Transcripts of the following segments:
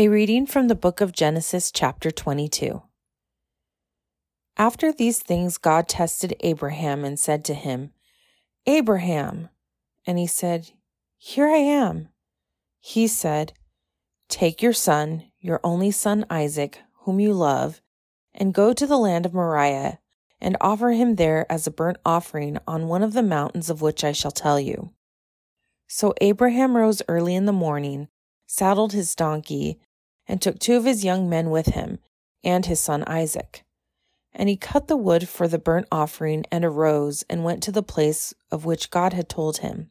A reading from the book of Genesis, chapter 22. After these things, God tested Abraham and said to him, Abraham. And he said, Here I am. He said, Take your son, your only son Isaac, whom you love, and go to the land of Moriah, and offer him there as a burnt offering on one of the mountains of which I shall tell you. So Abraham rose early in the morning, saddled his donkey, and took two of his young men with him, and his son Isaac. And he cut the wood for the burnt offering and arose and went to the place of which God had told him.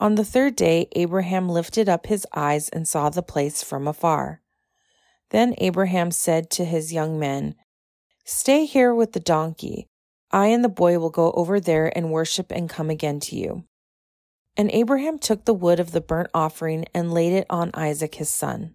On the third day, Abraham lifted up his eyes and saw the place from afar. Then Abraham said to his young men, Stay here with the donkey. I and the boy will go over there and worship and come again to you. And Abraham took the wood of the burnt offering and laid it on Isaac his son.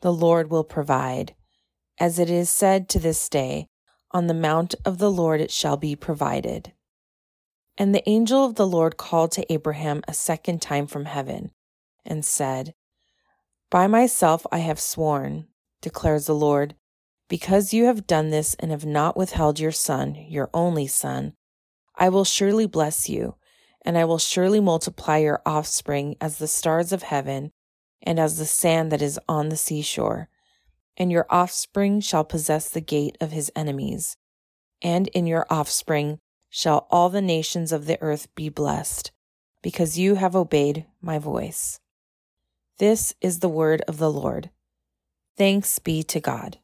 The Lord will provide. As it is said to this day, On the mount of the Lord it shall be provided. And the angel of the Lord called to Abraham a second time from heaven and said, By myself I have sworn, declares the Lord, because you have done this and have not withheld your son, your only son, I will surely bless you, and I will surely multiply your offspring as the stars of heaven and as the sand that is on the seashore. And your offspring shall possess the gate of his enemies. And in your offspring shall all the nations of the earth be blessed, because you have obeyed my voice. This is the word of the Lord. Thanks be to God.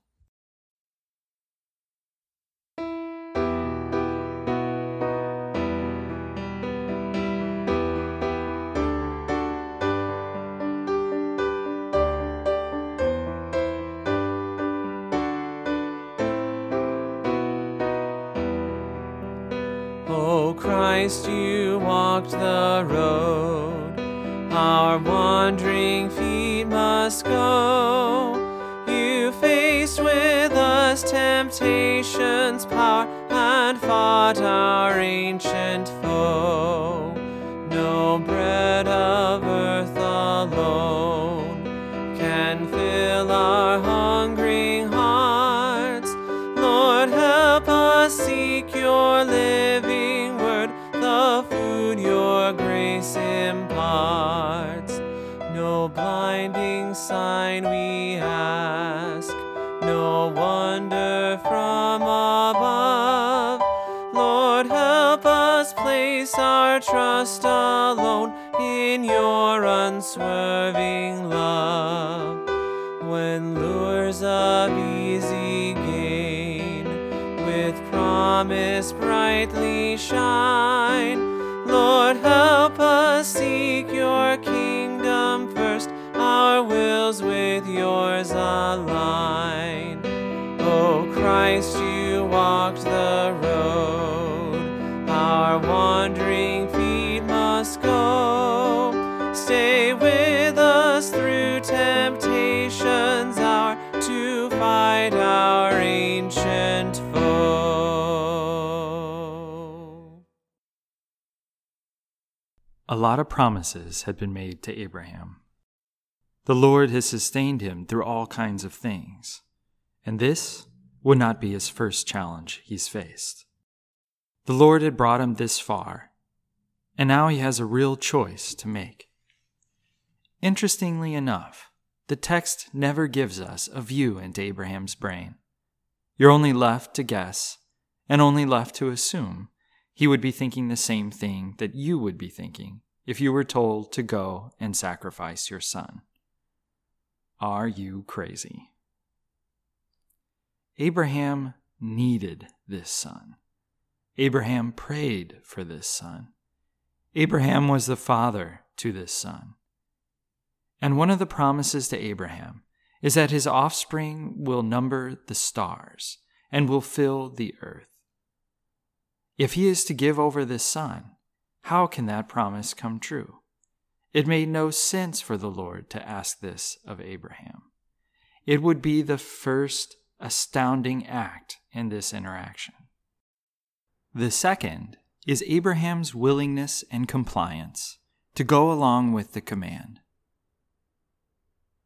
Christ, you walked the road our wandering feet must go. You faced with us temptation's power and fought our ancient foe. No blinding sign we ask, no wonder from above. Lord, help us place our trust alone in your unswerving love. When lures of easy gain with promise promise lot of promises had been made to Abraham. The Lord has sustained him through all kinds of things, and this would not be his first challenge he's faced. The Lord had brought him this far, and now he has a real choice to make. Interestingly enough, the text never gives us a view into Abraham's brain. You're only left to guess and only left to assume he would be thinking the same thing that you would be thinking if you were told to go and sacrifice your son. Are you crazy? Abraham needed this son. Abraham prayed for this son. Abraham was the father to this son. And one of the promises to Abraham is that his offspring will number the stars and will fill the earth. If he is to give over this son, how can that promise come true? It made no sense for the Lord to ask this of Abraham. It would be the first astounding act in this interaction. The second is Abraham's willingness and compliance to go along with the command.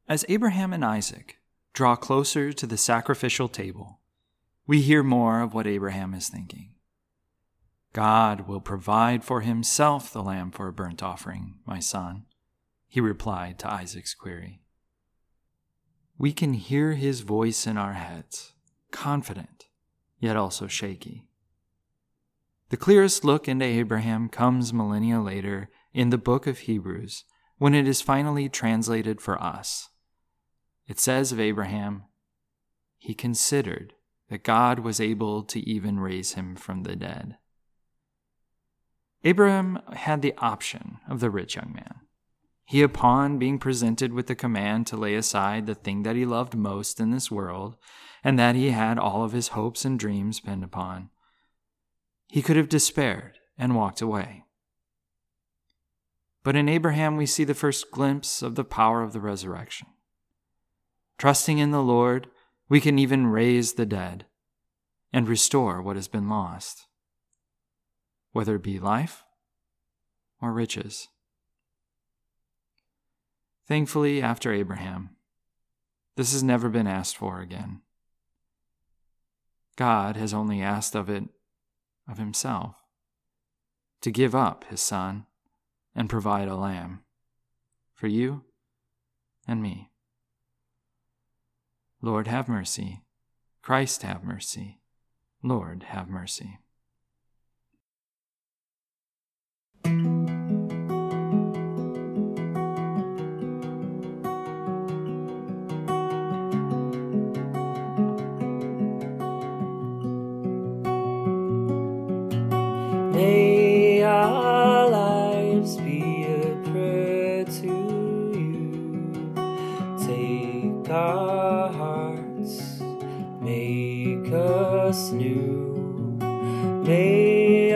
As Abraham and Isaac draw closer to the sacrificial table, we hear more of what Abraham is thinking. God will provide for himself the lamb for a burnt offering, my son, he replied to Isaac's query. We can hear his voice in our heads, confident, yet also shaky. The clearest look into Abraham comes millennia later in the book of Hebrews when it is finally translated for us. It says of Abraham, he considered that God was able to even raise him from the dead. Abraham had the option of the rich young man. He, upon being presented with the command to lay aside the thing that he loved most in this world, and that he had all of his hopes and dreams pinned upon, he could have despaired and walked away. But in Abraham, we see the first glimpse of the power of the resurrection. Trusting in the Lord, we can even raise the dead and restore what has been lost whether it be life or riches. Thankfully, after Abraham, this has never been asked for again. God has only asked of it of himself to give up his son and provide a lamb for you and me. Lord, have mercy. Christ, have mercy. Lord, have mercy.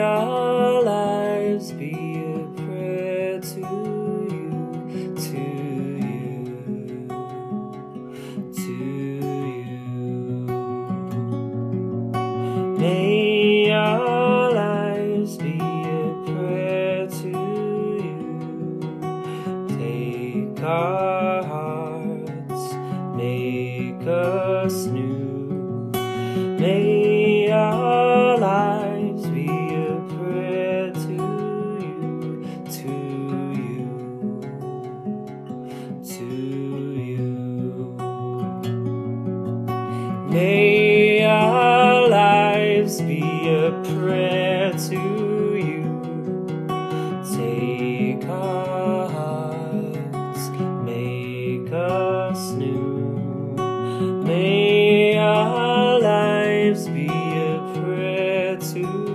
May a prayer to you. Take our hearts, make us new. May our lives be a prayer to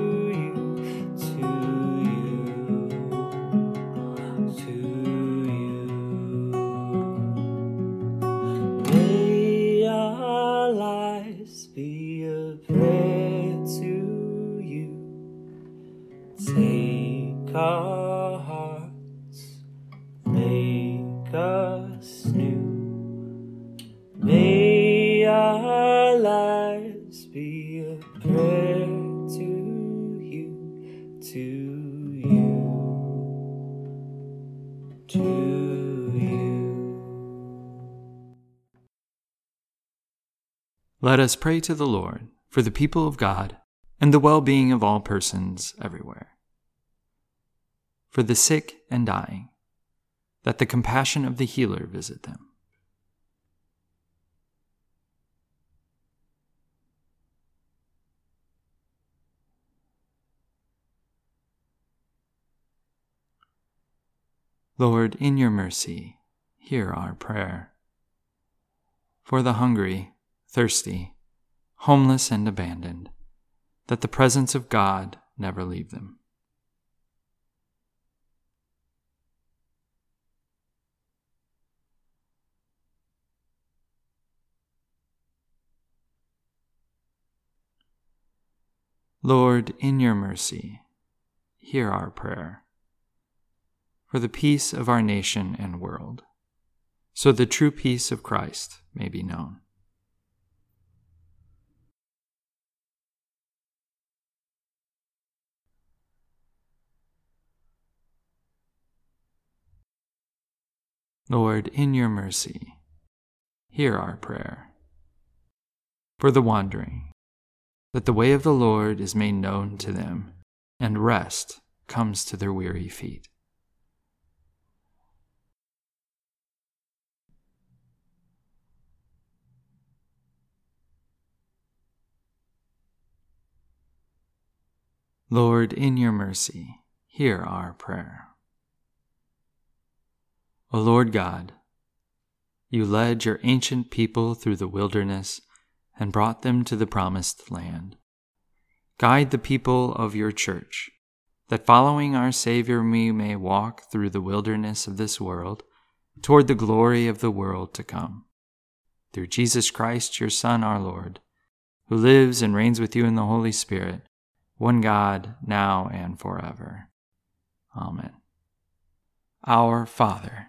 Let us pray to the Lord for the people of God and the well being of all persons everywhere. For the sick and dying, that the compassion of the healer visit them. Lord, in your mercy, hear our prayer. For the hungry, thirsty, homeless, and abandoned, that the presence of God never leave them. Lord, in your mercy, hear our prayer for the peace of our nation and world, so the true peace of Christ may be known. Lord, in your mercy, hear our prayer. For the wandering, that the way of the Lord is made known to them, and rest comes to their weary feet. Lord, in your mercy, hear our prayer. O Lord God, you led your ancient people through the wilderness and brought them to the promised land. Guide the people of your church, that following our Savior we may walk through the wilderness of this world toward the glory of the world to come. Through Jesus Christ, your Son, our Lord, who lives and reigns with you in the Holy Spirit, one God, now and forever. Amen. Our Father,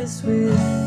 Is with